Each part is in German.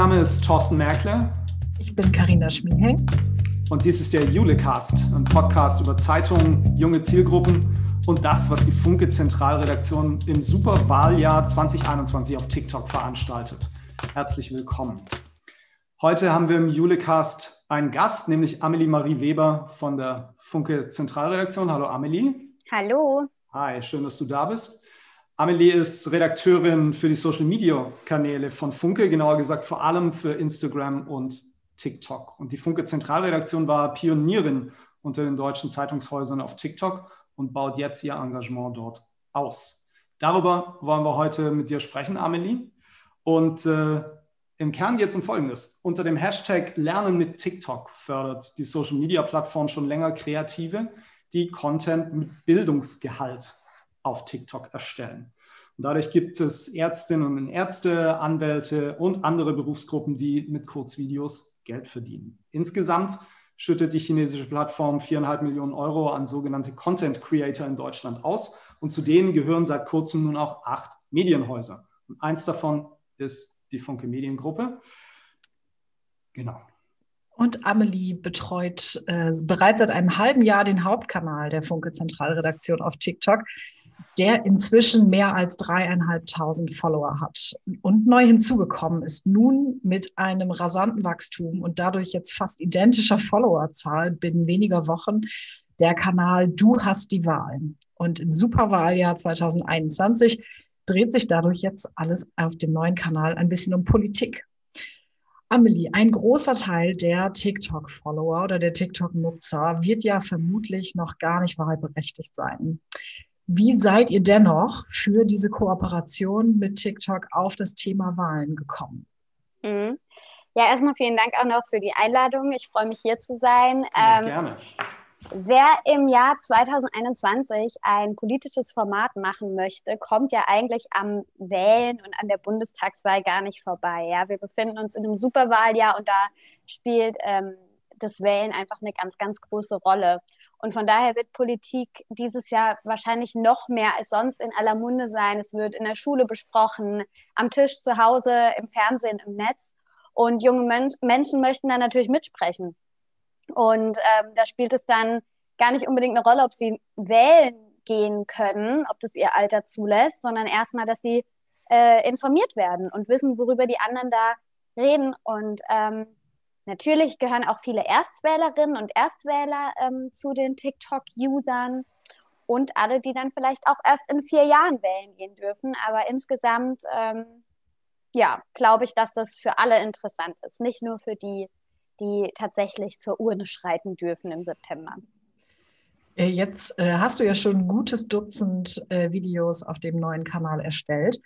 Name ist Thorsten Merkle. Ich bin Karina Schmieheng. Und dies ist der Julecast, ein Podcast über Zeitungen, junge Zielgruppen und das, was die Funke Zentralredaktion im Superwahljahr 2021 auf TikTok veranstaltet. Herzlich willkommen. Heute haben wir im Julecast einen Gast, nämlich Amelie Marie Weber von der Funke Zentralredaktion. Hallo Amelie. Hallo. Hi, schön, dass du da bist. Amelie ist Redakteurin für die Social Media Kanäle von Funke, genauer gesagt vor allem für Instagram und TikTok. Und die Funke Zentralredaktion war Pionierin unter den deutschen Zeitungshäusern auf TikTok und baut jetzt ihr Engagement dort aus. Darüber wollen wir heute mit dir sprechen, Amelie. Und äh, im Kern geht es um Folgendes. Unter dem Hashtag Lernen mit TikTok fördert die Social Media Plattform schon länger Kreative, die Content mit Bildungsgehalt auf TikTok erstellen. Und dadurch gibt es Ärztinnen und Ärzte, Anwälte und andere Berufsgruppen, die mit Kurzvideos Geld verdienen. Insgesamt schüttet die chinesische Plattform viereinhalb Millionen Euro an sogenannte Content Creator in Deutschland aus. Und zu denen gehören seit kurzem nun auch acht Medienhäuser. Und eins davon ist die Funke Mediengruppe. Genau. Und Amelie betreut äh, bereits seit einem halben Jahr den Hauptkanal der Funke Zentralredaktion auf TikTok der inzwischen mehr als dreieinhalbtausend Follower hat. Und neu hinzugekommen ist nun mit einem rasanten Wachstum und dadurch jetzt fast identischer Followerzahl binnen weniger Wochen der Kanal Du hast die Wahl. Und im Superwahljahr 2021 dreht sich dadurch jetzt alles auf dem neuen Kanal ein bisschen um Politik. Amelie, ein großer Teil der TikTok-Follower oder der TikTok-Nutzer wird ja vermutlich noch gar nicht wahlberechtigt sein. Wie seid ihr dennoch für diese Kooperation mit TikTok auf das Thema Wahlen gekommen? Mhm. Ja, erstmal vielen Dank auch noch für die Einladung. Ich freue mich hier zu sein. Ja, ähm, gerne. Wer im Jahr 2021 ein politisches Format machen möchte, kommt ja eigentlich am Wählen und an der Bundestagswahl gar nicht vorbei. Ja, wir befinden uns in einem Superwahljahr und da spielt ähm, das Wählen einfach eine ganz, ganz große Rolle. Und von daher wird Politik dieses Jahr wahrscheinlich noch mehr als sonst in aller Munde sein. Es wird in der Schule besprochen, am Tisch zu Hause, im Fernsehen, im Netz. Und junge Men Menschen möchten dann natürlich mitsprechen. Und ähm, da spielt es dann gar nicht unbedingt eine Rolle, ob sie wählen gehen können, ob das ihr Alter zulässt, sondern erstmal, dass sie äh, informiert werden und wissen, worüber die anderen da reden. Und ähm, Natürlich gehören auch viele Erstwählerinnen und Erstwähler ähm, zu den TikTok-Usern und alle, die dann vielleicht auch erst in vier Jahren wählen gehen dürfen. Aber insgesamt, ähm, ja, glaube ich, dass das für alle interessant ist, nicht nur für die, die tatsächlich zur Urne schreiten dürfen im September. Äh, jetzt äh, hast du ja schon ein gutes Dutzend äh, Videos auf dem neuen Kanal erstellt.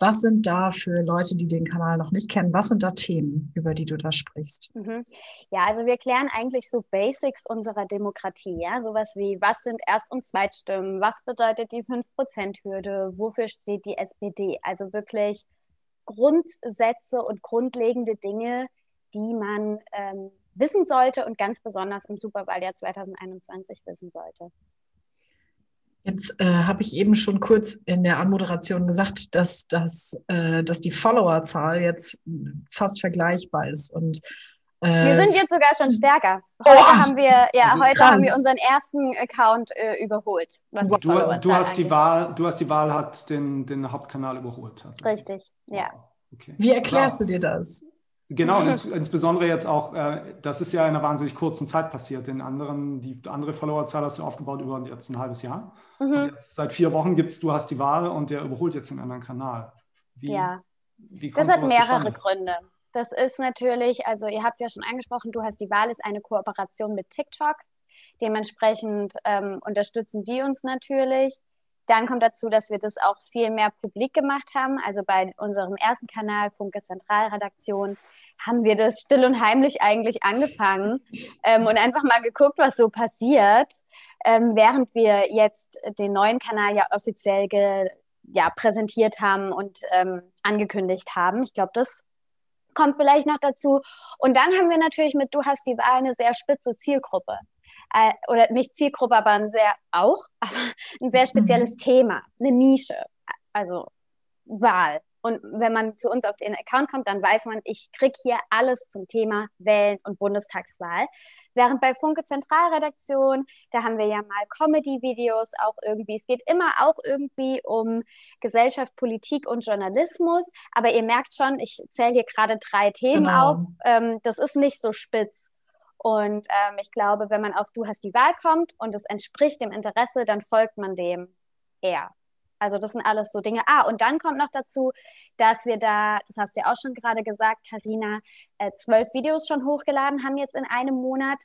Was sind da für Leute, die den Kanal noch nicht kennen, was sind da Themen, über die du da sprichst? Mhm. Ja, also wir klären eigentlich so Basics unserer Demokratie, ja, sowas wie, was sind Erst- und Zweitstimmen, was bedeutet die 5%-Hürde, wofür steht die SPD? Also wirklich Grundsätze und grundlegende Dinge, die man ähm, wissen sollte und ganz besonders im Superwahljahr 2021 wissen sollte. Jetzt äh, habe ich eben schon kurz in der Anmoderation gesagt, dass, dass, äh, dass die Followerzahl jetzt fast vergleichbar ist. Und, äh, wir sind jetzt sogar schon stärker. Heute, oh, haben, wir, ja, also heute haben wir unseren ersten Account äh, überholt. Du, du, hast die Wahl, du hast die Wahl, hat den, den Hauptkanal überholt. Richtig, ja. Okay. Wie erklärst wow. du dir das? Genau, ins, insbesondere jetzt auch, äh, das ist ja in einer wahnsinnig kurzen Zeit passiert. Den anderen, die andere Followerzahl hast du aufgebaut über jetzt ein halbes Jahr. Mhm. Seit vier Wochen gibt es, du hast die Wahl und der überholt jetzt einen anderen Kanal. Wie, ja, wie das hat mehrere zustande? Gründe. Das ist natürlich, also ihr habt es ja schon angesprochen, du hast die Wahl ist eine Kooperation mit TikTok. Dementsprechend ähm, unterstützen die uns natürlich. Dann kommt dazu, dass wir das auch viel mehr publik gemacht haben. Also bei unserem ersten Kanal, Funke Zentralredaktion, haben wir das still und heimlich eigentlich angefangen ähm, und einfach mal geguckt, was so passiert, ähm, während wir jetzt den neuen Kanal ja offiziell ge, ja, präsentiert haben und ähm, angekündigt haben. Ich glaube, das kommt vielleicht noch dazu. Und dann haben wir natürlich mit Du hast die Wahl eine sehr spitze Zielgruppe äh, oder nicht Zielgruppe, aber ein sehr auch, aber ein sehr spezielles mhm. Thema, eine Nische, also Wahl. Und wenn man zu uns auf den Account kommt, dann weiß man, ich kriege hier alles zum Thema Wählen und Bundestagswahl. Während bei Funke Zentralredaktion, da haben wir ja mal Comedy-Videos auch irgendwie. Es geht immer auch irgendwie um Gesellschaft, Politik und Journalismus. Aber ihr merkt schon, ich zähle hier gerade drei Themen genau. auf. Ähm, das ist nicht so spitz. Und ähm, ich glaube, wenn man auf Du hast die Wahl kommt und es entspricht dem Interesse, dann folgt man dem eher. Also das sind alles so Dinge. Ah, und dann kommt noch dazu, dass wir da, das hast du ja auch schon gerade gesagt, Karina, äh, zwölf Videos schon hochgeladen haben jetzt in einem Monat.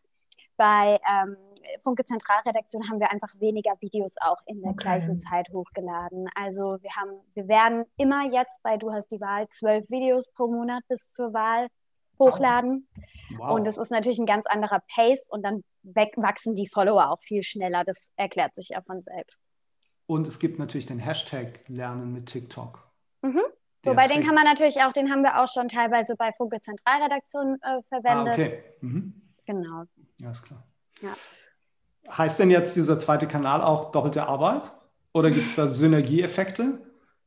Bei ähm, Funke Zentralredaktion haben wir einfach weniger Videos auch in der okay. gleichen Zeit hochgeladen. Also wir haben, wir werden immer jetzt bei Du hast die Wahl zwölf Videos pro Monat bis zur Wahl hochladen. Wow. Und das ist natürlich ein ganz anderer Pace und dann wachsen die Follower auch viel schneller. Das erklärt sich ja von selbst. Und es gibt natürlich den Hashtag Lernen mit TikTok. Mhm. Wobei den kann man natürlich auch, den haben wir auch schon teilweise bei Funke Zentralredaktion äh, verwendet. Ah, okay. Mhm. Genau. Ja, ist klar. Ja. Heißt denn jetzt dieser zweite Kanal auch doppelte Arbeit? Oder gibt es da Synergieeffekte?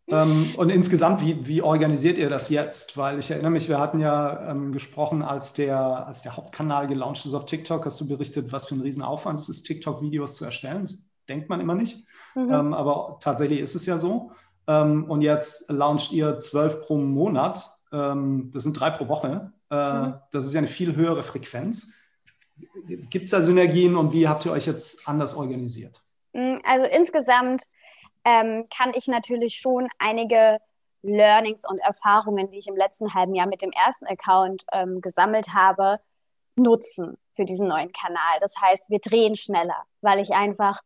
Ähm, und insgesamt, wie, wie organisiert ihr das jetzt? Weil ich erinnere mich, wir hatten ja ähm, gesprochen, als der, als der Hauptkanal gelauncht ist auf TikTok, hast du berichtet, was für ein Riesenaufwand es ist, TikTok-Videos zu erstellen. Das denkt man immer nicht. Mhm. Ähm, aber tatsächlich ist es ja so. Ähm, und jetzt launcht ihr zwölf pro Monat. Ähm, das sind drei pro Woche. Äh, mhm. Das ist ja eine viel höhere Frequenz. Gibt es da Synergien und wie habt ihr euch jetzt anders organisiert? Mm, also insgesamt ähm, kann ich natürlich schon einige Learnings und Erfahrungen, die ich im letzten halben Jahr mit dem ersten Account ähm, gesammelt habe, nutzen für diesen neuen Kanal. Das heißt, wir drehen schneller, weil ich einfach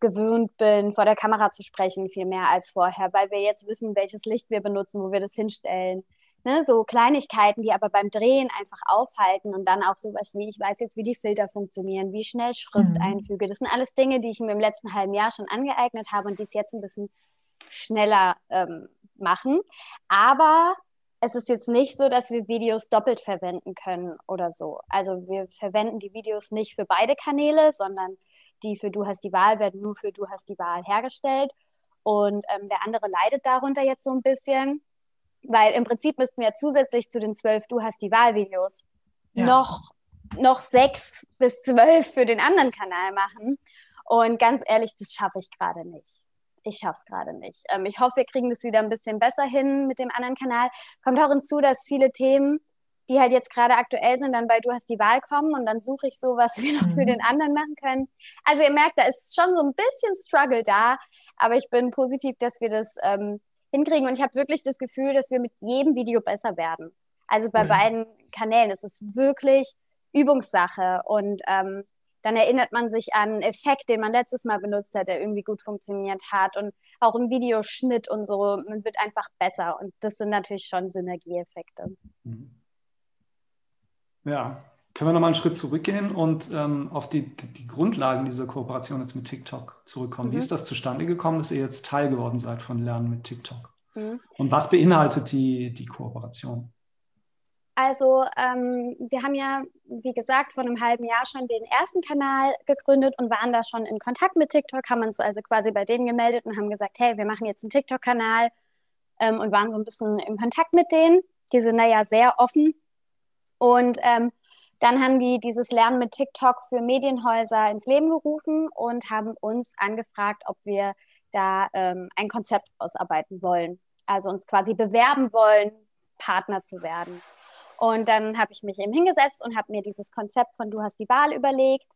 gewöhnt bin, vor der Kamera zu sprechen, viel mehr als vorher, weil wir jetzt wissen, welches Licht wir benutzen, wo wir das hinstellen. Ne, so Kleinigkeiten, die aber beim Drehen einfach aufhalten und dann auch sowas wie, ich weiß jetzt, wie die Filter funktionieren, wie schnell Schrift mhm. einfüge. Das sind alles Dinge, die ich mir im letzten halben Jahr schon angeeignet habe und die es jetzt ein bisschen schneller ähm, machen. Aber es ist jetzt nicht so, dass wir Videos doppelt verwenden können oder so. Also wir verwenden die Videos nicht für beide Kanäle, sondern die für Du hast die Wahl werden nur für Du hast die Wahl hergestellt. Und ähm, der andere leidet darunter jetzt so ein bisschen, weil im Prinzip müssten wir zusätzlich zu den zwölf Du hast die Wahl-Videos ja. noch, noch sechs bis zwölf für den anderen Kanal machen. Und ganz ehrlich, das schaffe ich gerade nicht. Ich schaffe es gerade nicht. Ähm, ich hoffe, wir kriegen das wieder ein bisschen besser hin mit dem anderen Kanal. Kommt auch hinzu, dass viele Themen die halt jetzt gerade aktuell sind, dann bei Du hast die Wahl kommen und dann suche ich so, was wir noch für mhm. den anderen machen können. Also ihr merkt, da ist schon so ein bisschen Struggle da, aber ich bin positiv, dass wir das ähm, hinkriegen und ich habe wirklich das Gefühl, dass wir mit jedem Video besser werden. Also bei mhm. beiden Kanälen. Es ist wirklich Übungssache und ähm, dann erinnert man sich an einen Effekt, den man letztes Mal benutzt hat, der irgendwie gut funktioniert hat und auch im Videoschnitt und so. Man wird einfach besser und das sind natürlich schon Synergieeffekte. Mhm. Ja, können wir nochmal einen Schritt zurückgehen und ähm, auf die, die, Grundlagen dieser Kooperation jetzt mit TikTok zurückkommen. Mhm. Wie ist das zustande gekommen, dass ihr jetzt Teil geworden seid von Lernen mit TikTok? Mhm. Und was beinhaltet die, die Kooperation? Also ähm, wir haben ja, wie gesagt, vor einem halben Jahr schon den ersten Kanal gegründet und waren da schon in Kontakt mit TikTok, haben uns also quasi bei denen gemeldet und haben gesagt, hey, wir machen jetzt einen TikTok-Kanal ähm, und waren so ein bisschen in Kontakt mit denen. Die sind da ja sehr offen und ähm, dann haben die dieses Lernen mit TikTok für Medienhäuser ins Leben gerufen und haben uns angefragt, ob wir da ähm, ein Konzept ausarbeiten wollen. Also uns quasi bewerben wollen, Partner zu werden. Und dann habe ich mich eben hingesetzt und habe mir dieses Konzept von Du hast die Wahl überlegt.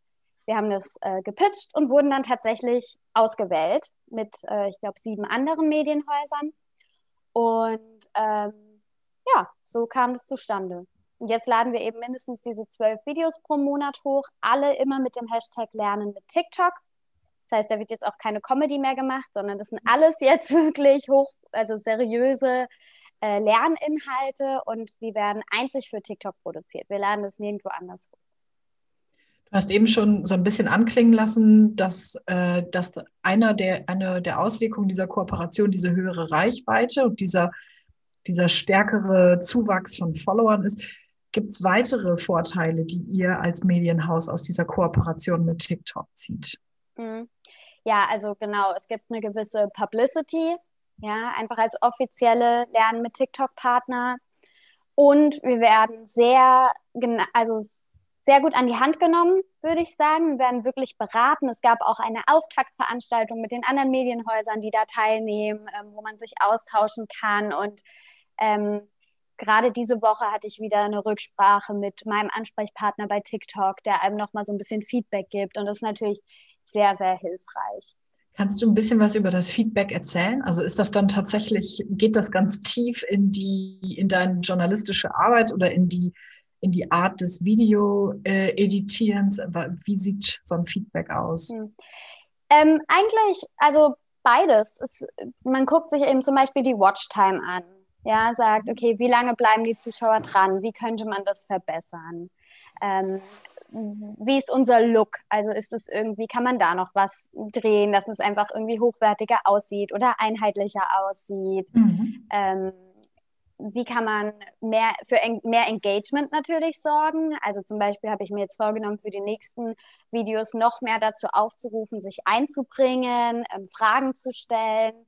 Wir haben das äh, gepitcht und wurden dann tatsächlich ausgewählt mit, äh, ich glaube, sieben anderen Medienhäusern. Und ähm, ja, so kam das zustande. Und jetzt laden wir eben mindestens diese zwölf Videos pro Monat hoch, alle immer mit dem Hashtag Lernen mit TikTok. Das heißt, da wird jetzt auch keine Comedy mehr gemacht, sondern das sind alles jetzt wirklich hoch, also seriöse äh, Lerninhalte und die werden einzig für TikTok produziert. Wir laden das nirgendwo anders hoch. Du hast eben schon so ein bisschen anklingen lassen, dass, äh, dass einer der, eine der Auswirkungen dieser Kooperation diese höhere Reichweite und dieser, dieser stärkere Zuwachs von Followern ist. Gibt es weitere Vorteile, die ihr als Medienhaus aus dieser Kooperation mit TikTok zieht? Mhm. Ja, also genau, es gibt eine gewisse Publicity, ja, einfach als offizielle Lernen mit TikTok-Partner. Und wir werden sehr, also sehr gut an die Hand genommen, würde ich sagen. Wir werden wirklich beraten. Es gab auch eine Auftaktveranstaltung mit den anderen Medienhäusern, die da teilnehmen, ähm, wo man sich austauschen kann. Und ähm, gerade diese Woche hatte ich wieder eine Rücksprache mit meinem Ansprechpartner bei TikTok, der einem nochmal so ein bisschen Feedback gibt. Und das ist natürlich sehr, sehr hilfreich. Kannst du ein bisschen was über das Feedback erzählen? Also ist das dann tatsächlich, geht das ganz tief in die, in deine journalistische Arbeit oder in die in die Art des Video-Editierens? Wie sieht so ein Feedback aus? Hm. Ähm, eigentlich, also beides. Es, man guckt sich eben zum Beispiel die Watchtime an. Ja, sagt, okay, wie lange bleiben die Zuschauer dran? Wie könnte man das verbessern? Ähm, wie ist unser Look? Also ist es irgendwie, kann man da noch was drehen, dass es einfach irgendwie hochwertiger aussieht oder einheitlicher aussieht? Mhm. Ähm, wie kann man mehr für mehr Engagement natürlich sorgen? Also zum Beispiel habe ich mir jetzt vorgenommen, für die nächsten Videos noch mehr dazu aufzurufen, sich einzubringen, ähm, Fragen zu stellen.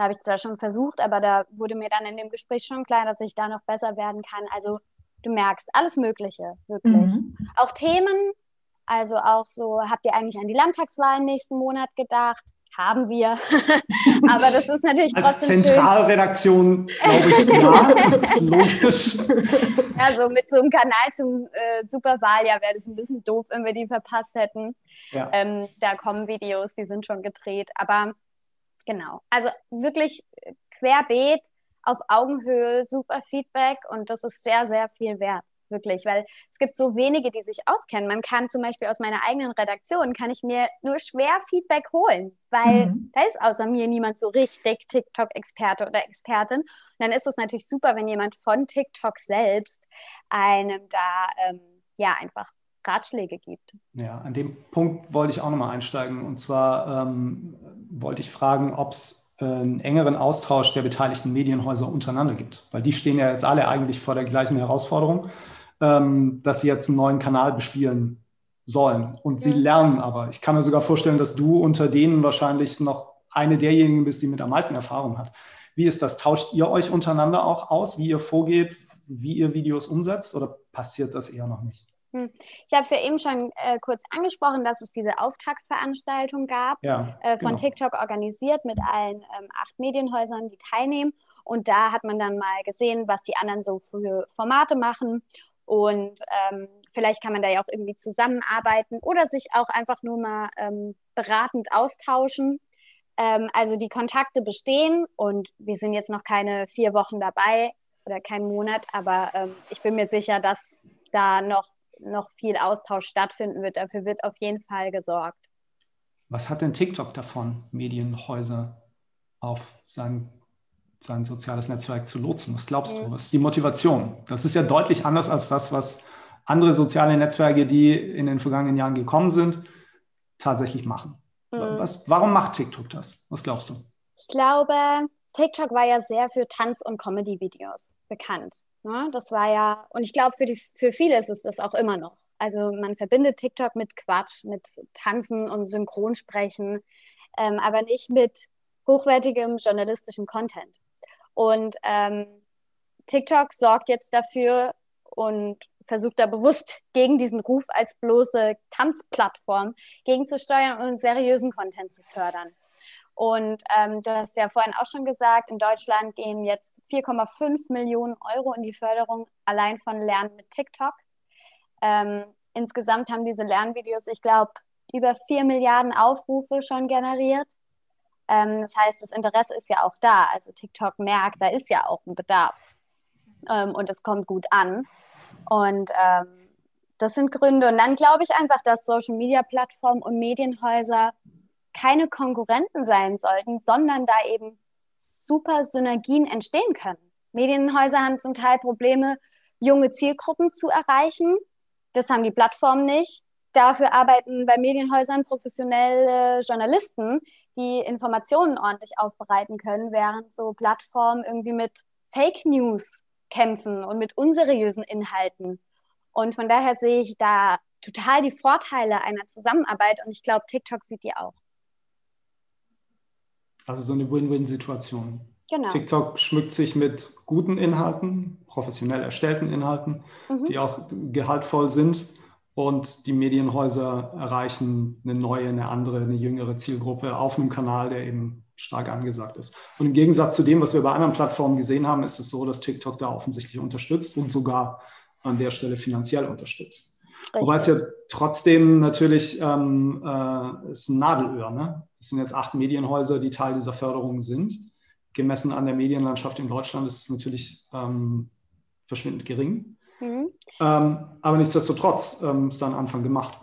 Da habe ich zwar schon versucht, aber da wurde mir dann in dem Gespräch schon klar, dass ich da noch besser werden kann. Also du merkst, alles Mögliche, wirklich. Mhm. Auch Themen, also auch so, habt ihr eigentlich an die Landtagswahlen nächsten Monat gedacht? haben wir. Aber das ist natürlich Als trotzdem Zentralredaktion, glaube ich, ja, logisch. Also mit so einem Kanal zum äh, Superwahljahr wäre das ein bisschen doof, wenn wir die verpasst hätten. Ja. Ähm, da kommen Videos, die sind schon gedreht. Aber genau, also wirklich querbeet, auf Augenhöhe, super Feedback und das ist sehr, sehr viel wert wirklich, weil es gibt so wenige, die sich auskennen. Man kann zum Beispiel aus meiner eigenen Redaktion, kann ich mir nur schwer Feedback holen, weil mhm. da ist außer mir niemand so richtig TikTok-Experte oder Expertin. Und dann ist es natürlich super, wenn jemand von TikTok selbst einem da ähm, ja einfach Ratschläge gibt. Ja, an dem Punkt wollte ich auch nochmal einsteigen. Und zwar ähm, wollte ich fragen, ob es äh, einen engeren Austausch der beteiligten Medienhäuser untereinander gibt. Weil die stehen ja jetzt alle eigentlich vor der gleichen Herausforderung ähm, dass sie jetzt einen neuen Kanal bespielen sollen. Und sie lernen aber. Ich kann mir sogar vorstellen, dass du unter denen wahrscheinlich noch eine derjenigen bist, die mit am meisten Erfahrung hat. Wie ist das? Tauscht ihr euch untereinander auch aus, wie ihr vorgeht, wie ihr Videos umsetzt oder passiert das eher noch nicht? Hm. Ich habe es ja eben schon äh, kurz angesprochen, dass es diese Auftaktveranstaltung gab, ja, äh, von genau. TikTok organisiert mit allen ähm, acht Medienhäusern, die teilnehmen. Und da hat man dann mal gesehen, was die anderen so für Formate machen. Und ähm, vielleicht kann man da ja auch irgendwie zusammenarbeiten oder sich auch einfach nur mal ähm, beratend austauschen. Ähm, also die Kontakte bestehen und wir sind jetzt noch keine vier Wochen dabei oder keinen Monat, aber ähm, ich bin mir sicher, dass da noch, noch viel Austausch stattfinden wird. Dafür wird auf jeden Fall gesorgt. Was hat denn TikTok davon, Medienhäuser auf seinem sein soziales Netzwerk zu lotsen. Was glaubst du? Was ist die Motivation? Das ist ja deutlich anders als das, was andere soziale Netzwerke, die in den vergangenen Jahren gekommen sind, tatsächlich machen. Mhm. Was, warum macht TikTok das? Was glaubst du? Ich glaube, TikTok war ja sehr für Tanz- und Comedy-Videos bekannt. Ne? Das war ja, und ich glaube, für, für viele ist es das auch immer noch. Also man verbindet TikTok mit Quatsch, mit Tanzen und Synchronsprechen, ähm, aber nicht mit hochwertigem journalistischem Content. Und ähm, TikTok sorgt jetzt dafür und versucht da bewusst gegen diesen Ruf als bloße Tanzplattform gegenzusteuern und seriösen Content zu fördern. Und ähm, du hast ja vorhin auch schon gesagt, in Deutschland gehen jetzt 4,5 Millionen Euro in die Förderung allein von Lernen mit TikTok. Ähm, insgesamt haben diese Lernvideos, ich glaube, über 4 Milliarden Aufrufe schon generiert. Ähm, das heißt, das Interesse ist ja auch da. Also TikTok merkt, da ist ja auch ein Bedarf. Ähm, und es kommt gut an. Und ähm, das sind Gründe. Und dann glaube ich einfach, dass Social-Media-Plattformen und Medienhäuser keine Konkurrenten sein sollten, sondern da eben super Synergien entstehen können. Medienhäuser haben zum Teil Probleme, junge Zielgruppen zu erreichen. Das haben die Plattformen nicht. Dafür arbeiten bei Medienhäusern professionelle Journalisten, die Informationen ordentlich aufbereiten können, während so Plattformen irgendwie mit Fake News kämpfen und mit unseriösen Inhalten. Und von daher sehe ich da total die Vorteile einer Zusammenarbeit und ich glaube, TikTok sieht die auch. Also so eine Win-Win-Situation. Genau. TikTok schmückt sich mit guten Inhalten, professionell erstellten Inhalten, mhm. die auch gehaltvoll sind. Und die Medienhäuser erreichen eine neue, eine andere, eine jüngere Zielgruppe auf einem Kanal, der eben stark angesagt ist. Und im Gegensatz zu dem, was wir bei anderen Plattformen gesehen haben, ist es so, dass TikTok da offensichtlich unterstützt und sogar an der Stelle finanziell unterstützt. Richtig. Wobei es ja trotzdem natürlich ähm, äh, ist ein Nadelöhr. Ne? Das sind jetzt acht Medienhäuser, die Teil dieser Förderung sind. Gemessen an der Medienlandschaft in Deutschland ist es natürlich ähm, verschwindend gering. Mhm. Ähm, aber nichtsdestotrotz ähm, ist da ein Anfang gemacht.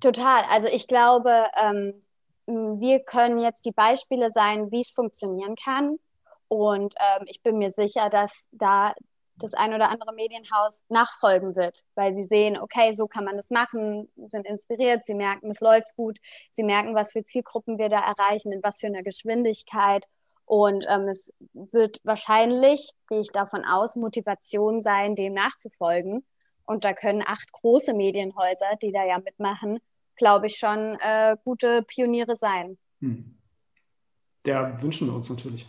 Total. Also ich glaube, ähm, wir können jetzt die Beispiele sein, wie es funktionieren kann. Und ähm, ich bin mir sicher, dass da das ein oder andere Medienhaus nachfolgen wird, weil sie sehen, okay, so kann man das machen, sind inspiriert, sie merken, es läuft gut, sie merken, was für Zielgruppen wir da erreichen, in was für einer Geschwindigkeit. Und ähm, es wird wahrscheinlich, gehe ich davon aus, Motivation sein, dem nachzufolgen. Und da können acht große Medienhäuser, die da ja mitmachen, glaube ich, schon äh, gute Pioniere sein. Hm. Der wünschen wir uns natürlich.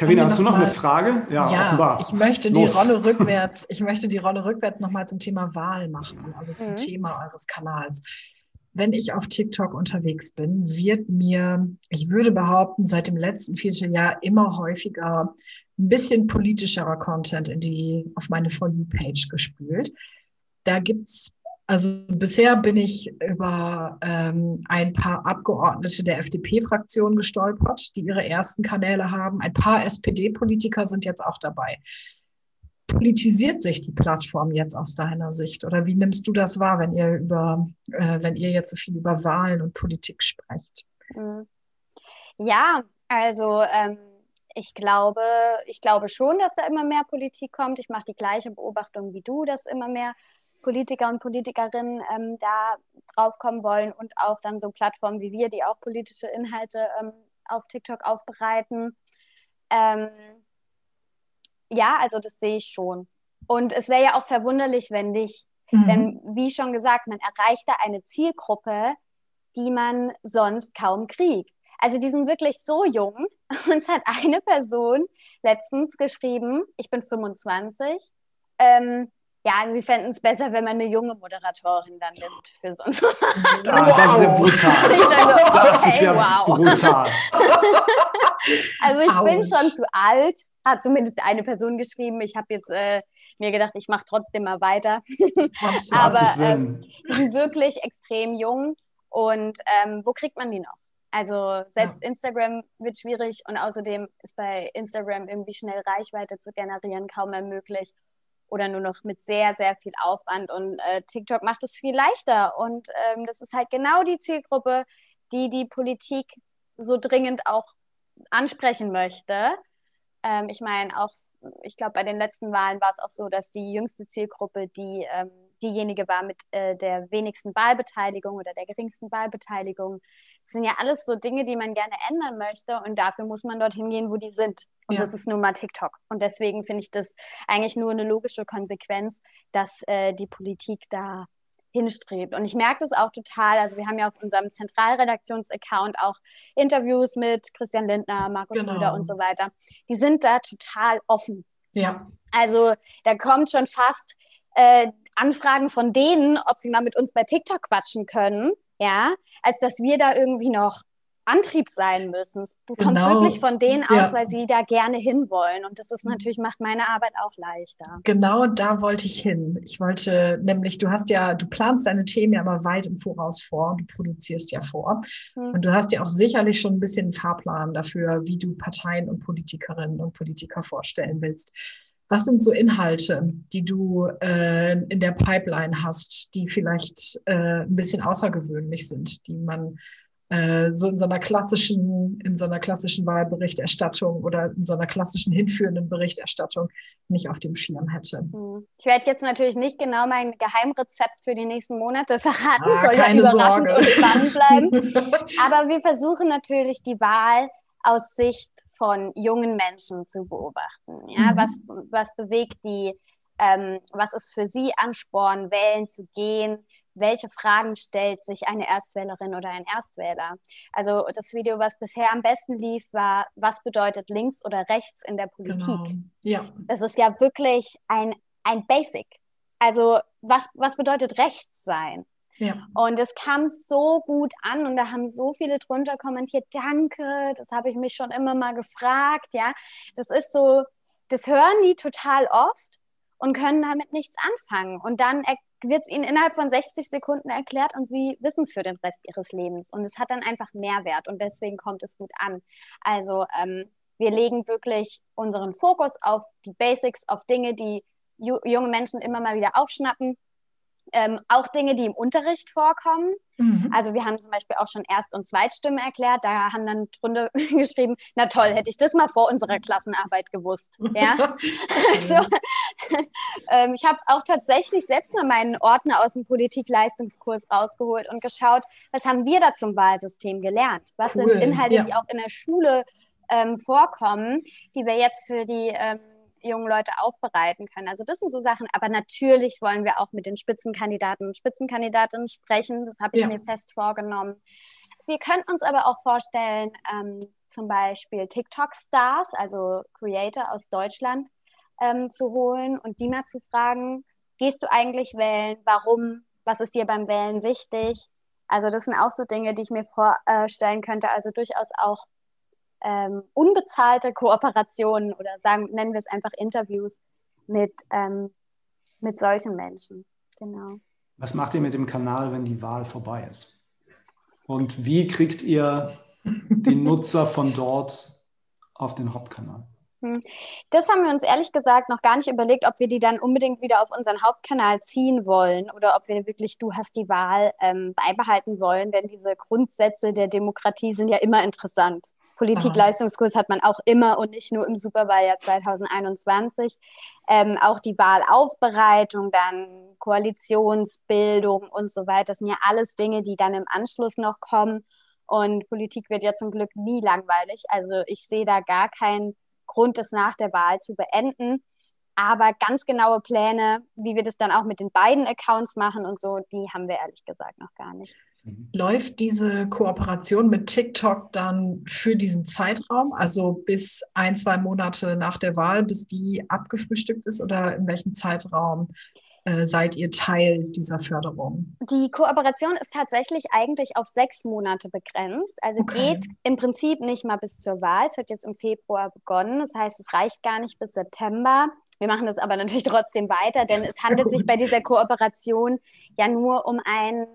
Karina, hast du noch mal, eine Frage? Ja, ja offenbar. Ich möchte die Rolle rückwärts, ich möchte die Rolle rückwärts nochmal zum Thema Wahl machen, also zum mhm. Thema eures Kanals. Wenn ich auf TikTok unterwegs bin, wird mir, ich würde behaupten, seit dem letzten Vierteljahr immer häufiger ein bisschen politischerer Content in die, auf meine For You-Page gespült. Da gibt es also bisher bin ich über ähm, ein paar Abgeordnete der FDP-Fraktion gestolpert, die ihre ersten Kanäle haben. Ein paar SPD-Politiker sind jetzt auch dabei. Politisiert sich die Plattform jetzt aus deiner Sicht? Oder wie nimmst du das wahr, wenn ihr über, äh, wenn ihr jetzt so viel über Wahlen und Politik sprecht? Mhm. Ja, also ähm, ich glaube, ich glaube schon, dass da immer mehr Politik kommt. Ich mache die gleiche Beobachtung wie du, dass immer mehr Politiker und Politikerinnen ähm, da draufkommen wollen und auch dann so Plattformen wie wir, die auch politische Inhalte ähm, auf TikTok aufbereiten. Ähm, ja, also das sehe ich schon. Und es wäre ja auch verwunderlich, wenn nicht. Mhm. Denn wie schon gesagt, man erreicht da eine Zielgruppe, die man sonst kaum kriegt. Also die sind wirklich so jung. Uns hat eine Person letztens geschrieben, ich bin 25, ähm, ja, also sie fänden es besser, wenn man eine junge Moderatorin dann nimmt für so ein Format. Ah, wow. Das ist ja brutal. Dachte, okay, das ist ja wow. brutal. also ich Ouch. bin schon zu alt, hat zumindest eine Person geschrieben. Ich habe jetzt äh, mir gedacht, ich mache trotzdem mal weiter. Aber ähm, die sind wirklich extrem jung. Und ähm, wo kriegt man die noch? Also selbst ja. Instagram wird schwierig und außerdem ist bei Instagram irgendwie schnell Reichweite zu generieren kaum mehr möglich oder nur noch mit sehr, sehr viel Aufwand. Und äh, TikTok macht es viel leichter. Und ähm, das ist halt genau die Zielgruppe, die die Politik so dringend auch ansprechen möchte. Ähm, ich meine, auch, ich glaube, bei den letzten Wahlen war es auch so, dass die jüngste Zielgruppe, die ähm, diejenige war mit äh, der wenigsten Wahlbeteiligung oder der geringsten Wahlbeteiligung. Das sind ja alles so Dinge, die man gerne ändern möchte und dafür muss man dorthin gehen, wo die sind. Und ja. das ist nun mal TikTok. Und deswegen finde ich das eigentlich nur eine logische Konsequenz, dass äh, die Politik da hinstrebt. Und ich merke das auch total. Also wir haben ja auf unserem Zentralredaktionsaccount auch Interviews mit Christian Lindner, Markus genau. Söder und so weiter. Die sind da total offen. Ja. Also da kommt schon fast äh, Anfragen von denen, ob sie mal mit uns bei TikTok quatschen können, ja, als dass wir da irgendwie noch Antrieb sein müssen. Es kommt genau. wirklich von denen aus, ja. weil sie da gerne hinwollen. Und das ist natürlich, macht meine Arbeit auch leichter. Genau da wollte ich hin. Ich wollte nämlich, du hast ja, du planst deine Themen ja aber weit im Voraus vor du produzierst ja vor. Hm. Und du hast ja auch sicherlich schon ein bisschen einen Fahrplan dafür, wie du Parteien und Politikerinnen und Politiker vorstellen willst. Was sind so Inhalte, die du äh, in der Pipeline hast, die vielleicht äh, ein bisschen außergewöhnlich sind, die man äh, so in so einer klassischen, in so einer klassischen Wahlberichterstattung oder in so einer klassischen hinführenden Berichterstattung nicht auf dem Schirm hätte. Hm. Ich werde jetzt natürlich nicht genau mein Geheimrezept für die nächsten Monate verraten, ah, soll ja überraschend Sorge. und spannend bleiben. Aber wir versuchen natürlich die Wahl aus Sicht von jungen Menschen zu beobachten. Ja? Mhm. Was, was bewegt die? Ähm, was ist für sie Ansporn, wählen zu gehen? welche Fragen stellt sich eine Erstwählerin oder ein Erstwähler. Also das Video, was bisher am besten lief, war, was bedeutet links oder rechts in der Politik? Genau. Ja. Das ist ja wirklich ein, ein Basic. Also was, was bedeutet rechts sein? Ja. Und es kam so gut an und da haben so viele drunter kommentiert, danke, das habe ich mich schon immer mal gefragt, ja. Das ist so, das hören die total oft und können damit nichts anfangen. Und dann wird es ihnen innerhalb von 60 Sekunden erklärt und sie wissen es für den Rest ihres Lebens. Und es hat dann einfach Mehrwert und deswegen kommt es gut an. Also ähm, wir legen wirklich unseren Fokus auf die Basics, auf Dinge, die junge Menschen immer mal wieder aufschnappen ähm, auch Dinge, die im Unterricht vorkommen. Mhm. Also wir haben zum Beispiel auch schon Erst- und Zweitstimme erklärt. Da haben dann drunter geschrieben, na toll, hätte ich das mal vor unserer Klassenarbeit gewusst. Ja? also, ähm, ich habe auch tatsächlich selbst mal meinen Ordner aus dem Politikleistungskurs rausgeholt und geschaut, was haben wir da zum Wahlsystem gelernt? Was cool. sind Inhalte, ja. die auch in der Schule ähm, vorkommen, die wir jetzt für die ähm, jungen Leute aufbereiten können. Also das sind so Sachen. Aber natürlich wollen wir auch mit den Spitzenkandidaten und Spitzenkandidatinnen sprechen. Das habe ich ja. mir fest vorgenommen. Wir könnten uns aber auch vorstellen, ähm, zum Beispiel TikTok-Stars, also Creator aus Deutschland, ähm, zu holen und die mal zu fragen, gehst du eigentlich wählen? Warum? Was ist dir beim Wählen wichtig? Also das sind auch so Dinge, die ich mir vorstellen könnte. Also durchaus auch ähm, unbezahlte Kooperationen oder sagen, nennen wir es einfach Interviews mit, ähm, mit solchen Menschen. Genau. Was macht ihr mit dem Kanal, wenn die Wahl vorbei ist? Und wie kriegt ihr die Nutzer von dort auf den Hauptkanal? Hm. Das haben wir uns ehrlich gesagt noch gar nicht überlegt, ob wir die dann unbedingt wieder auf unseren Hauptkanal ziehen wollen oder ob wir wirklich Du hast die Wahl ähm, beibehalten wollen, denn diese Grundsätze der Demokratie sind ja immer interessant. Politikleistungskurs hat man auch immer und nicht nur im Superwahljahr 2021. Ähm, auch die Wahlaufbereitung, dann Koalitionsbildung und so weiter, das sind ja alles Dinge, die dann im Anschluss noch kommen. Und Politik wird ja zum Glück nie langweilig. Also ich sehe da gar keinen Grund, das nach der Wahl zu beenden. Aber ganz genaue Pläne, wie wir das dann auch mit den beiden Accounts machen und so, die haben wir ehrlich gesagt noch gar nicht. Mhm. Läuft diese Kooperation mit TikTok dann für diesen Zeitraum, also bis ein, zwei Monate nach der Wahl, bis die abgefrühstückt ist oder in welchem Zeitraum äh, seid ihr Teil dieser Förderung? Die Kooperation ist tatsächlich eigentlich auf sechs Monate begrenzt. Also okay. geht im Prinzip nicht mal bis zur Wahl. Es hat jetzt im Februar begonnen. Das heißt, es reicht gar nicht bis September. Wir machen das aber natürlich trotzdem weiter, denn es handelt sich bei dieser Kooperation ja nur um ein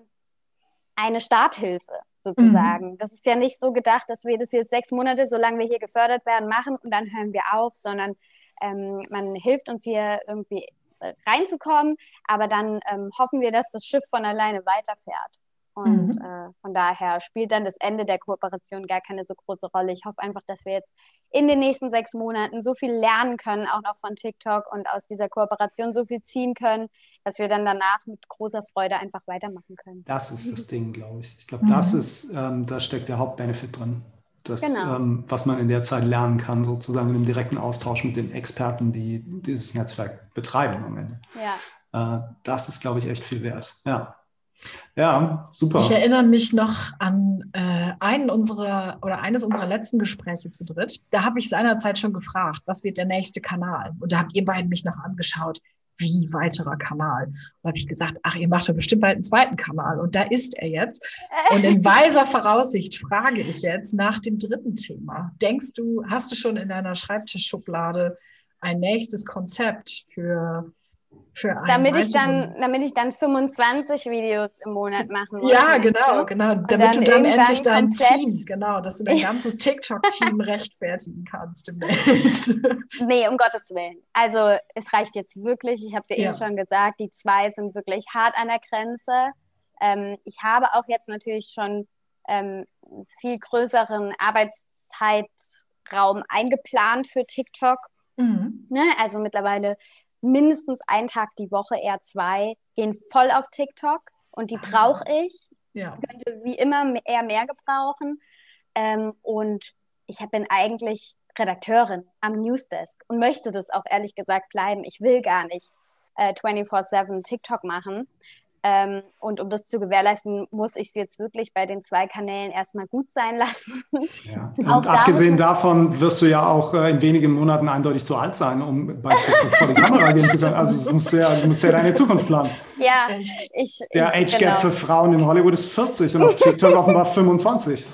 eine Starthilfe sozusagen. Mhm. Das ist ja nicht so gedacht, dass wir das jetzt sechs Monate, solange wir hier gefördert werden, machen und dann hören wir auf, sondern ähm, man hilft uns hier irgendwie äh, reinzukommen, aber dann ähm, hoffen wir, dass das Schiff von alleine weiterfährt. Und mhm. äh, von daher spielt dann das Ende der Kooperation gar keine so große Rolle. Ich hoffe einfach, dass wir jetzt in den nächsten sechs Monaten so viel lernen können, auch noch von TikTok und aus dieser Kooperation so viel ziehen können, dass wir dann danach mit großer Freude einfach weitermachen können. Das ist das Ding, glaube ich. Ich glaube, mhm. das ist, ähm, da steckt der Hauptbenefit drin. Das, genau. ähm, was man in der Zeit lernen kann, sozusagen im direkten Austausch mit den Experten, die dieses Netzwerk betreiben am Ende. Ja. Äh, das ist, glaube ich, echt viel wert. Ja. Ja, super. Ich erinnere mich noch an äh, einen unserer oder eines unserer letzten Gespräche zu dritt. Da habe ich seinerzeit schon gefragt, was wird der nächste Kanal? Und da habt ihr beiden mich noch angeschaut, wie weiterer Kanal. Und da habe ich gesagt, ach, ihr macht doch bestimmt bald einen zweiten Kanal. Und da ist er jetzt. Und in weiser Voraussicht frage ich jetzt nach dem dritten Thema. Denkst du, hast du schon in deiner Schreibtischschublade ein nächstes Konzept für für einen damit ich dann damit ich dann 25 Videos im Monat machen muss. Ja, genau, genau, damit dann du dann endlich dein Team, genau, dass du dein ganzes TikTok-Team rechtfertigen kannst demnächst. nee, um Gottes Willen. Also es reicht jetzt wirklich, ich habe es ja, ja, eben schon gesagt, die zwei sind wirklich hart an der Grenze. Ähm, ich habe auch jetzt natürlich schon ähm, viel größeren Arbeitszeitraum eingeplant für TikTok. Mhm. Ne? Also mittlerweile mindestens einen Tag die Woche, eher zwei, gehen voll auf TikTok und die brauche ich. Ja. Könnte wie immer eher mehr gebrauchen. Ähm, und ich bin eigentlich Redakteurin am Newsdesk und möchte das auch ehrlich gesagt bleiben. Ich will gar nicht äh, 24-7 TikTok machen. Ähm, und um das zu gewährleisten, muss ich es jetzt wirklich bei den zwei Kanälen erstmal gut sein lassen. Ja. Und abgesehen da davon wirst du ja auch äh, in wenigen Monaten eindeutig zu alt sein, um bei TikTok vor die Kamera gehen zu können. Also du musst ja, du musst ja deine Zukunft planen. Ja, ich. Der Age Gap genau. für Frauen in Hollywood ist 40 und auf TikTok offenbar 25.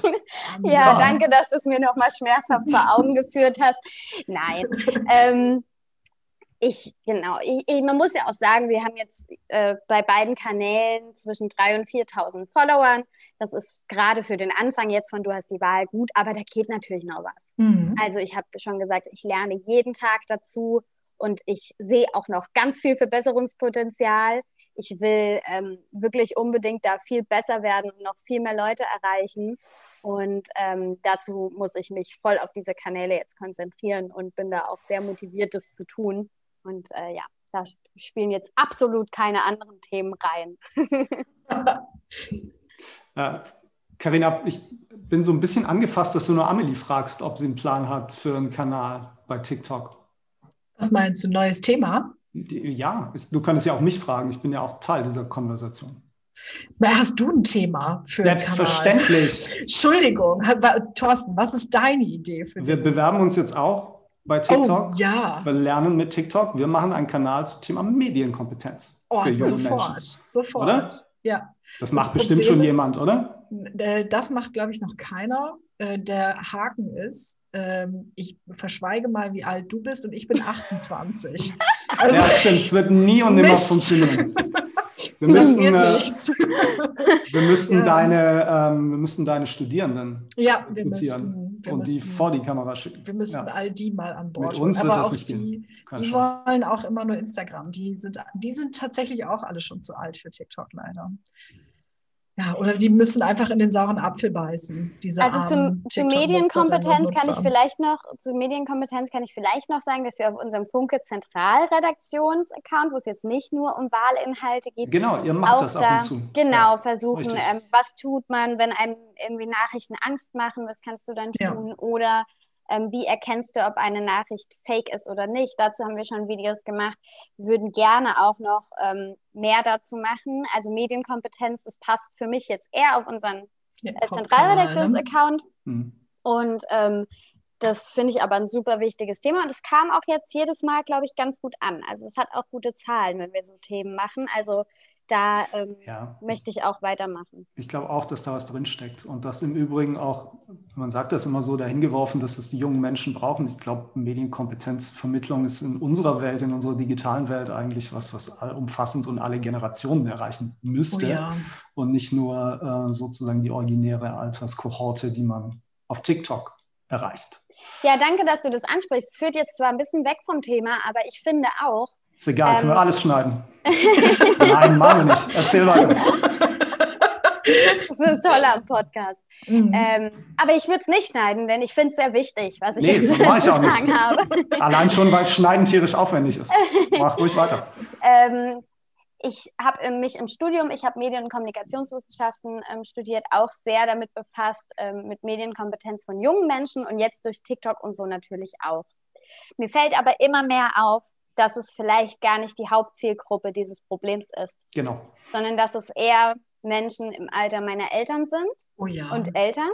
ja, danke, dass du es mir nochmal schmerzhaft vor Augen geführt hast. Nein. ähm, ich, genau, ich, ich, man muss ja auch sagen, wir haben jetzt äh, bei beiden Kanälen zwischen 3.000 und 4.000 Followern. Das ist gerade für den Anfang jetzt von Du hast die Wahl gut, aber da geht natürlich noch was. Mhm. Also ich habe schon gesagt, ich lerne jeden Tag dazu und ich sehe auch noch ganz viel Verbesserungspotenzial. Ich will ähm, wirklich unbedingt da viel besser werden und noch viel mehr Leute erreichen. Und ähm, dazu muss ich mich voll auf diese Kanäle jetzt konzentrieren und bin da auch sehr motiviert, das zu tun. Und äh, ja, da spielen jetzt absolut keine anderen Themen rein. Karina, äh, ich bin so ein bisschen angefasst, dass du nur Amelie fragst, ob sie einen Plan hat für einen Kanal bei TikTok. Was meinst du, neues Thema? Ja, du könntest ja auch mich fragen. Ich bin ja auch Teil dieser Konversation. Hast du ein Thema für Selbstverständlich. Entschuldigung, Thorsten, was ist deine Idee für Wir bewerben uns jetzt auch bei TikTok. Oh, ja. Wir lernen mit TikTok. Wir machen einen Kanal zum Thema Medienkompetenz oh, für junge sofort, Menschen. Sofort. Oder? Ja. Das, das macht bestimmt schon ist, jemand, oder? Äh, das macht, glaube ich, noch keiner. Äh, der Haken ist, ähm, ich verschweige mal, wie alt du bist und ich bin 28. Also, ja, stimmt. Es wird nie und nimmer funktionieren. Wir müssten, äh, wir müssten ja. deine, ähm, wir müssten deine Studierenden ja, wir müssen, wir und müssen, die vor die Kamera schicken. Wir müssen ja. all die mal an Bord Mit uns Aber wird auch die, die wollen auch immer nur Instagram. Die sind, die sind tatsächlich auch alle schon zu alt für TikTok leider. Ja, oder die müssen einfach in den sauren Apfel beißen. Diese also zum, zu Medienkompetenz kann ich vielleicht noch, zu Medienkompetenz kann ich vielleicht noch sagen, dass wir auf unserem Funke Zentralredaktions-Account, wo es jetzt nicht nur um Wahlinhalte geht, genau, ihr macht das ab und zu. Genau, ja, versuchen, ähm, was tut man, wenn einem irgendwie Nachrichten Angst machen, was kannst du dann tun? Ja. Oder ähm, wie erkennst du, ob eine Nachricht fake ist oder nicht? Dazu haben wir schon Videos gemacht. Wir würden gerne auch noch ähm, mehr dazu machen. Also Medienkompetenz, das passt für mich jetzt eher auf unseren ja, äh, Zentralredaktionsaccount. Mhm. Und ähm, das finde ich aber ein super wichtiges Thema und es kam auch jetzt jedes Mal, glaube ich, ganz gut an. Also es hat auch gute Zahlen, wenn wir so Themen machen. Also da ähm, ja. möchte ich auch weitermachen. Ich glaube auch, dass da was drinsteckt und das im Übrigen auch, man sagt das immer so dahingeworfen, dass das die jungen Menschen brauchen. Ich glaube, Medienkompetenzvermittlung ist in unserer Welt, in unserer digitalen Welt eigentlich was, was allumfassend und alle Generationen erreichen müsste oh ja. und nicht nur äh, sozusagen die originäre Alterskohorte, die man auf TikTok erreicht. Ja, danke, dass du das ansprichst. Es führt jetzt zwar ein bisschen weg vom Thema, aber ich finde auch, ist egal, ähm, können wir ähm. alles schneiden. Nein, machen wir nicht. Erzähl weiter. Das ist toll am Podcast. Mhm. Ähm, aber ich würde es nicht schneiden, denn ich finde es sehr wichtig, was ich nee, jetzt zu ich sagen nicht. habe. Allein schon, weil Schneiden tierisch aufwendig ist. Mach ruhig weiter. Ähm, ich habe mich im Studium, ich habe Medien- und Kommunikationswissenschaften ähm, studiert, auch sehr damit befasst, ähm, mit Medienkompetenz von jungen Menschen und jetzt durch TikTok und so natürlich auch. Mir fällt aber immer mehr auf, dass es vielleicht gar nicht die Hauptzielgruppe dieses Problems ist. Genau. Sondern dass es eher Menschen im Alter meiner Eltern sind oh ja. und Eltern.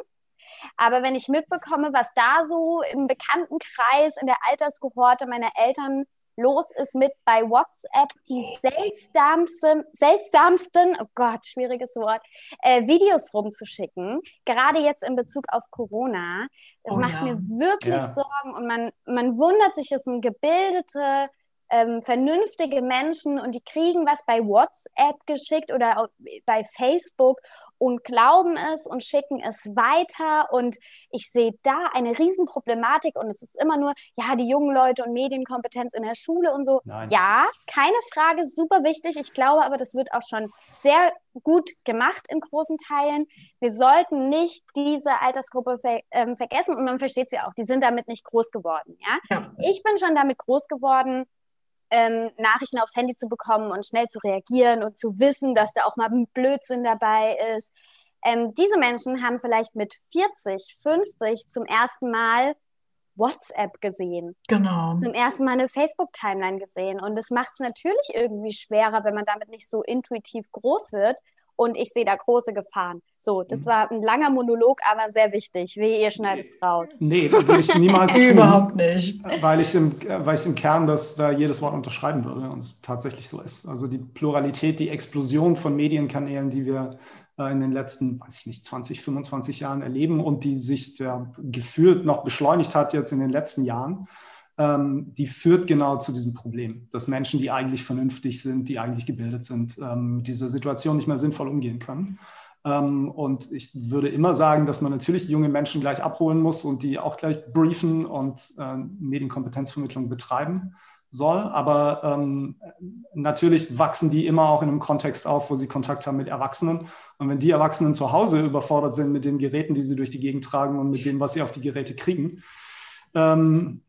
Aber wenn ich mitbekomme, was da so im Bekanntenkreis, in der Alterskohorte meiner Eltern los ist mit bei WhatsApp die seltsamsten, seltsamsten oh Gott, schwieriges Wort, äh, Videos rumzuschicken, gerade jetzt in Bezug auf Corona. Das oh, macht ja. mir wirklich ja. Sorgen und man, man wundert sich, es sind gebildete, ähm, vernünftige Menschen und die kriegen was bei WhatsApp geschickt oder bei Facebook und glauben es und schicken es weiter. Und ich sehe da eine Riesenproblematik und es ist immer nur, ja, die jungen Leute und Medienkompetenz in der Schule und so. Nein. Ja, keine Frage, super wichtig. Ich glaube aber, das wird auch schon sehr gut gemacht in großen Teilen. Wir sollten nicht diese Altersgruppe ver ähm, vergessen und man versteht sie auch, die sind damit nicht groß geworden. Ja? ja? Ich bin schon damit groß geworden, ähm, Nachrichten aufs Handy zu bekommen und schnell zu reagieren und zu wissen, dass da auch mal Blödsinn dabei ist. Ähm, diese Menschen haben vielleicht mit 40, 50 zum ersten Mal WhatsApp gesehen. Genau. Zum ersten Mal eine Facebook-Timeline gesehen. Und es macht es natürlich irgendwie schwerer, wenn man damit nicht so intuitiv groß wird. Und ich sehe da große Gefahren. So, das mhm. war ein langer Monolog, aber sehr wichtig. Wie ihr schneidet es raus. Nee, das würde ich niemals tun. Überhaupt nicht. Weil ich, im, weil ich im Kern das da jedes Wort unterschreiben würde und es tatsächlich so ist. Also die Pluralität, die Explosion von Medienkanälen, die wir äh, in den letzten, weiß ich nicht, 20, 25 Jahren erleben und die sich ja, gefühlt noch beschleunigt hat jetzt in den letzten Jahren, ähm, die führt genau zu diesem Problem, dass Menschen, die eigentlich vernünftig sind, die eigentlich gebildet sind, ähm, mit dieser Situation nicht mehr sinnvoll umgehen können. Ähm, und ich würde immer sagen, dass man natürlich junge Menschen gleich abholen muss und die auch gleich briefen und äh, Medienkompetenzvermittlung betreiben soll. Aber ähm, natürlich wachsen die immer auch in einem Kontext auf, wo sie Kontakt haben mit Erwachsenen. Und wenn die Erwachsenen zu Hause überfordert sind mit den Geräten, die sie durch die Gegend tragen und mit dem, was sie auf die Geräte kriegen, ähm,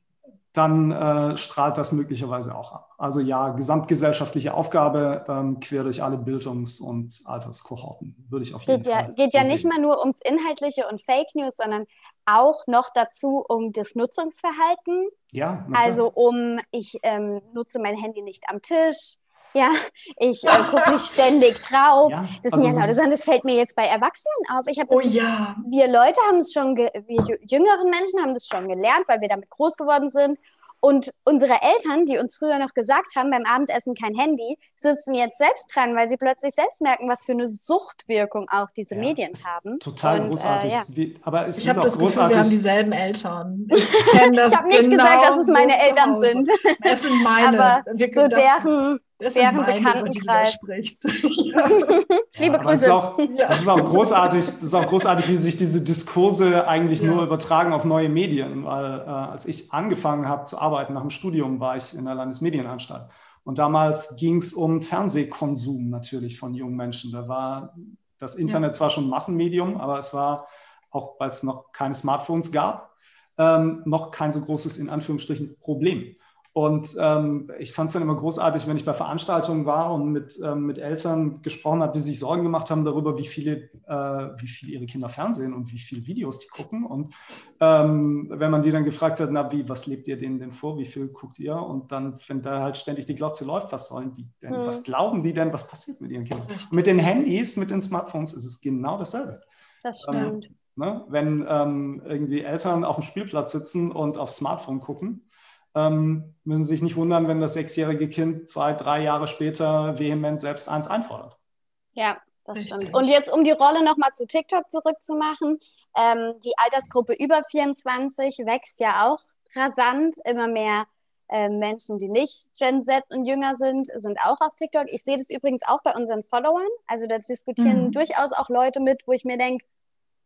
dann äh, strahlt das möglicherweise auch ab. Also ja, gesamtgesellschaftliche Aufgabe ähm, quer durch alle Bildungs- und Alterskohorten, würde ich auf jeden geht Fall. Ja, geht so ja nicht sehen. mal nur ums Inhaltliche und Fake News, sondern auch noch dazu um das Nutzungsverhalten. Ja. Also um, ich ähm, nutze mein Handy nicht am Tisch. Ja, ich äh, gucke nicht ständig drauf. Ja, das, also mir, das, das fällt mir jetzt bei Erwachsenen auf. Ich oh ja. Wir Leute haben es schon, wir jüngeren Menschen haben das schon gelernt, weil wir damit groß geworden sind. Und unsere Eltern, die uns früher noch gesagt haben, beim Abendessen kein Handy, sitzen jetzt selbst dran, weil sie plötzlich selbst merken, was für eine Suchtwirkung auch diese ja, Medien haben. Total und, großartig. Äh, ja. Wie, aber es ich habe das großartig. Gefühl, wir haben dieselben Eltern. Ich Ich habe nicht genau gesagt, dass es meine so Eltern sind. Es sind meine. Aber wir, so das, deren, das deren meine, Bekanntenkreis. Liebe Grüße. Ist, auch, es ist auch großartig, es ist auch großartig, wie sich diese Diskurse eigentlich nur übertragen auf neue Medien. Weil äh, als ich angefangen habe zu arbeiten nach dem Studium, war ich in der Landesmedienanstalt. Und damals ging es um Fernsehkonsum natürlich von jungen Menschen. Da war das Internet ja. zwar schon ein Massenmedium, aber es war, auch weil es noch keine Smartphones gab, ähm, noch kein so großes, in Anführungsstrichen, Problem. Und ähm, ich fand es dann immer großartig, wenn ich bei Veranstaltungen war und mit, ähm, mit Eltern gesprochen habe, die sich Sorgen gemacht haben darüber, wie viele, äh, wie viel ihre Kinder fernsehen und wie viele Videos die gucken. Und ähm, wenn man die dann gefragt hat, na wie, was lebt ihr denen denn vor, wie viel guckt ihr? Und dann, wenn da halt ständig die Glotze läuft, was sollen die denn, mhm. was glauben die denn, was passiert mit ihren Kindern? Mit den Handys, mit den Smartphones ist es genau dasselbe. Das ähm, stimmt. Ne? Wenn ähm, irgendwie Eltern auf dem Spielplatz sitzen und aufs Smartphone gucken, ähm, müssen Sie sich nicht wundern, wenn das sechsjährige Kind zwei, drei Jahre später vehement selbst eins einfordert. Ja, das Richtig. stimmt. Und jetzt, um die Rolle nochmal zu TikTok zurückzumachen, ähm, die Altersgruppe über 24 wächst ja auch rasant. Immer mehr äh, Menschen, die nicht Gen Z und jünger sind, sind auch auf TikTok. Ich sehe das übrigens auch bei unseren Followern. Also da diskutieren mhm. durchaus auch Leute mit, wo ich mir denke,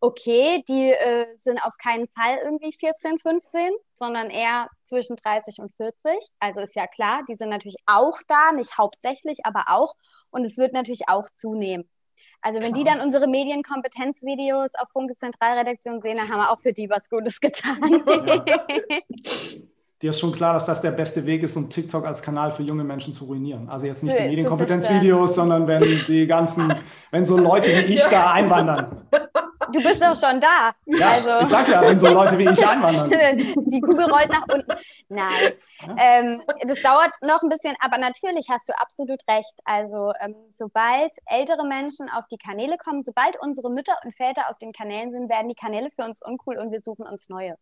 okay, die äh, sind auf keinen Fall irgendwie 14, 15, sondern eher zwischen 30 und 40. Also ist ja klar, die sind natürlich auch da, nicht hauptsächlich, aber auch. Und es wird natürlich auch zunehmen. Also wenn die dann unsere Medienkompetenzvideos auf Funke Zentralredaktion sehen, dann haben wir auch für die was Gutes getan. Ja. Dir ist schon klar, dass das der beste Weg ist, um TikTok als Kanal für junge Menschen zu ruinieren. Also jetzt nicht die Medienkompetenzvideos, sondern wenn die ganzen, wenn so Leute wie ich da einwandern. Du bist doch schon da. Ja, also. ich sag ja, wenn so Leute wie ich einwandern. Die Kugel rollt nach unten. Nein, ja. ähm, das dauert noch ein bisschen, aber natürlich hast du absolut recht. Also ähm, sobald ältere Menschen auf die Kanäle kommen, sobald unsere Mütter und Väter auf den Kanälen sind, werden die Kanäle für uns uncool und wir suchen uns neue.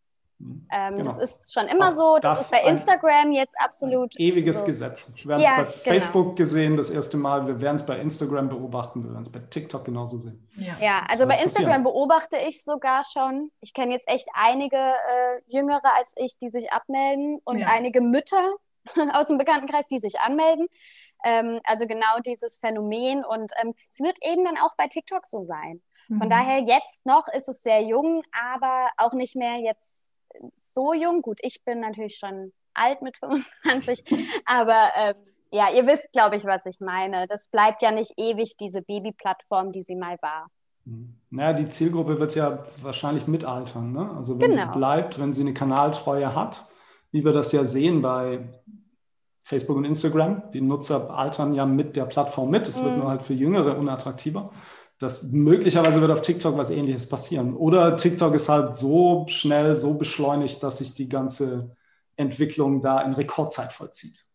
Ähm, genau. Das ist schon immer so. Das, das ist bei Instagram jetzt absolut. ewiges so. Gesetz. Wir haben ja, es bei genau. Facebook gesehen, das erste Mal. Wir werden es bei Instagram beobachten. Wir werden es bei TikTok genauso sehen. Ja, ja also bei Instagram beobachte ich sogar schon. Ich kenne jetzt echt einige äh, Jüngere als ich, die sich abmelden und ja. einige Mütter aus dem Bekanntenkreis, die sich anmelden. Ähm, also genau dieses Phänomen. Und ähm, es wird eben dann auch bei TikTok so sein. Von mhm. daher jetzt noch ist es sehr jung, aber auch nicht mehr jetzt so jung. Gut, ich bin natürlich schon alt mit 25, aber ähm, ja, ihr wisst, glaube ich, was ich meine. Das bleibt ja nicht ewig, diese Babyplattform, die sie mal war. Mhm. Naja, die Zielgruppe wird ja wahrscheinlich mitaltern. Ne? Also wenn genau. sie bleibt, wenn sie eine Kanaltreue hat, wie wir das ja sehen bei Facebook und Instagram. Die Nutzer altern ja mit der Plattform mit. Es mhm. wird nur halt für Jüngere unattraktiver. Das möglicherweise wird auf TikTok was ähnliches passieren. Oder TikTok ist halt so schnell, so beschleunigt, dass sich die ganze Entwicklung da in Rekordzeit vollzieht.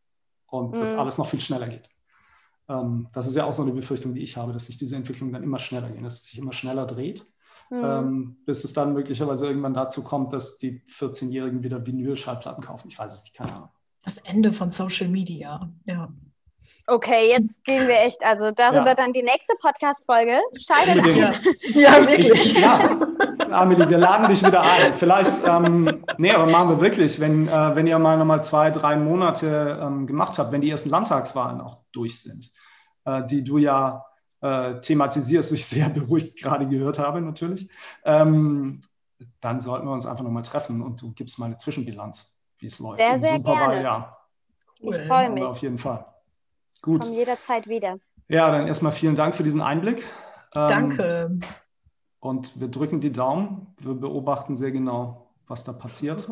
Und mhm. das alles noch viel schneller geht. Ähm, das ist ja auch so eine Befürchtung, die ich habe, dass sich diese Entwicklung dann immer schneller geht, dass es sich immer schneller dreht. Mhm. Ähm, bis es dann möglicherweise irgendwann dazu kommt, dass die 14-Jährigen wieder Vinyl-Schallplatten kaufen. Ich weiß es nicht, keine Ahnung. Das Ende von Social Media, ja. Okay, jetzt gehen wir echt, also darüber ja. dann die nächste Podcast-Folge. Ein. Ja, ja wirklich. ja, Amelie, wir laden dich wieder ein. Vielleicht, ähm, nee, aber machen wir wirklich, wenn, äh, wenn ihr mal nochmal zwei, drei Monate ähm, gemacht habt, wenn die ersten Landtagswahlen auch durch sind, äh, die du ja äh, thematisierst, wo ich sehr beruhigt gerade gehört habe, natürlich, ähm, dann sollten wir uns einfach nochmal treffen und du gibst mal eine Zwischenbilanz, wie es läuft. Sehr, sehr gerne. Wahljahr. Ich freue mich. Auf jeden Fall. Gut. Komm jederzeit wieder. Ja, dann erstmal vielen Dank für diesen Einblick. Ähm, Danke. Und wir drücken die Daumen. Wir beobachten sehr genau, was da passiert.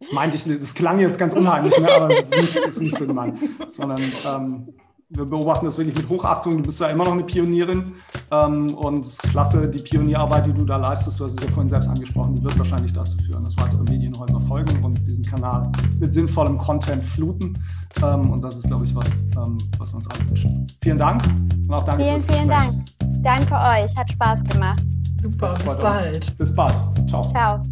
Das meinte ich, das klang jetzt ganz unheimlich, ne? aber es ist nicht, ist nicht so gemeint, sondern ähm, wir beobachten das wirklich mit Hochachtung. Du bist ja immer noch eine Pionierin ähm, und es ist klasse, die Pionierarbeit, die du da leistest, du hast es ja vorhin selbst angesprochen, die wird wahrscheinlich dazu führen, dass weitere Medienhäuser folgen und diesen Kanal mit sinnvollem Content fluten. Ähm, und das ist, glaube ich, was, ähm, was wir uns alle wünschen. Vielen Dank und auch danke vielen, fürs Vielen Dank. Danke euch, hat Spaß gemacht. Super, bis bald. Uns. Bis bald. Ciao. Ciao.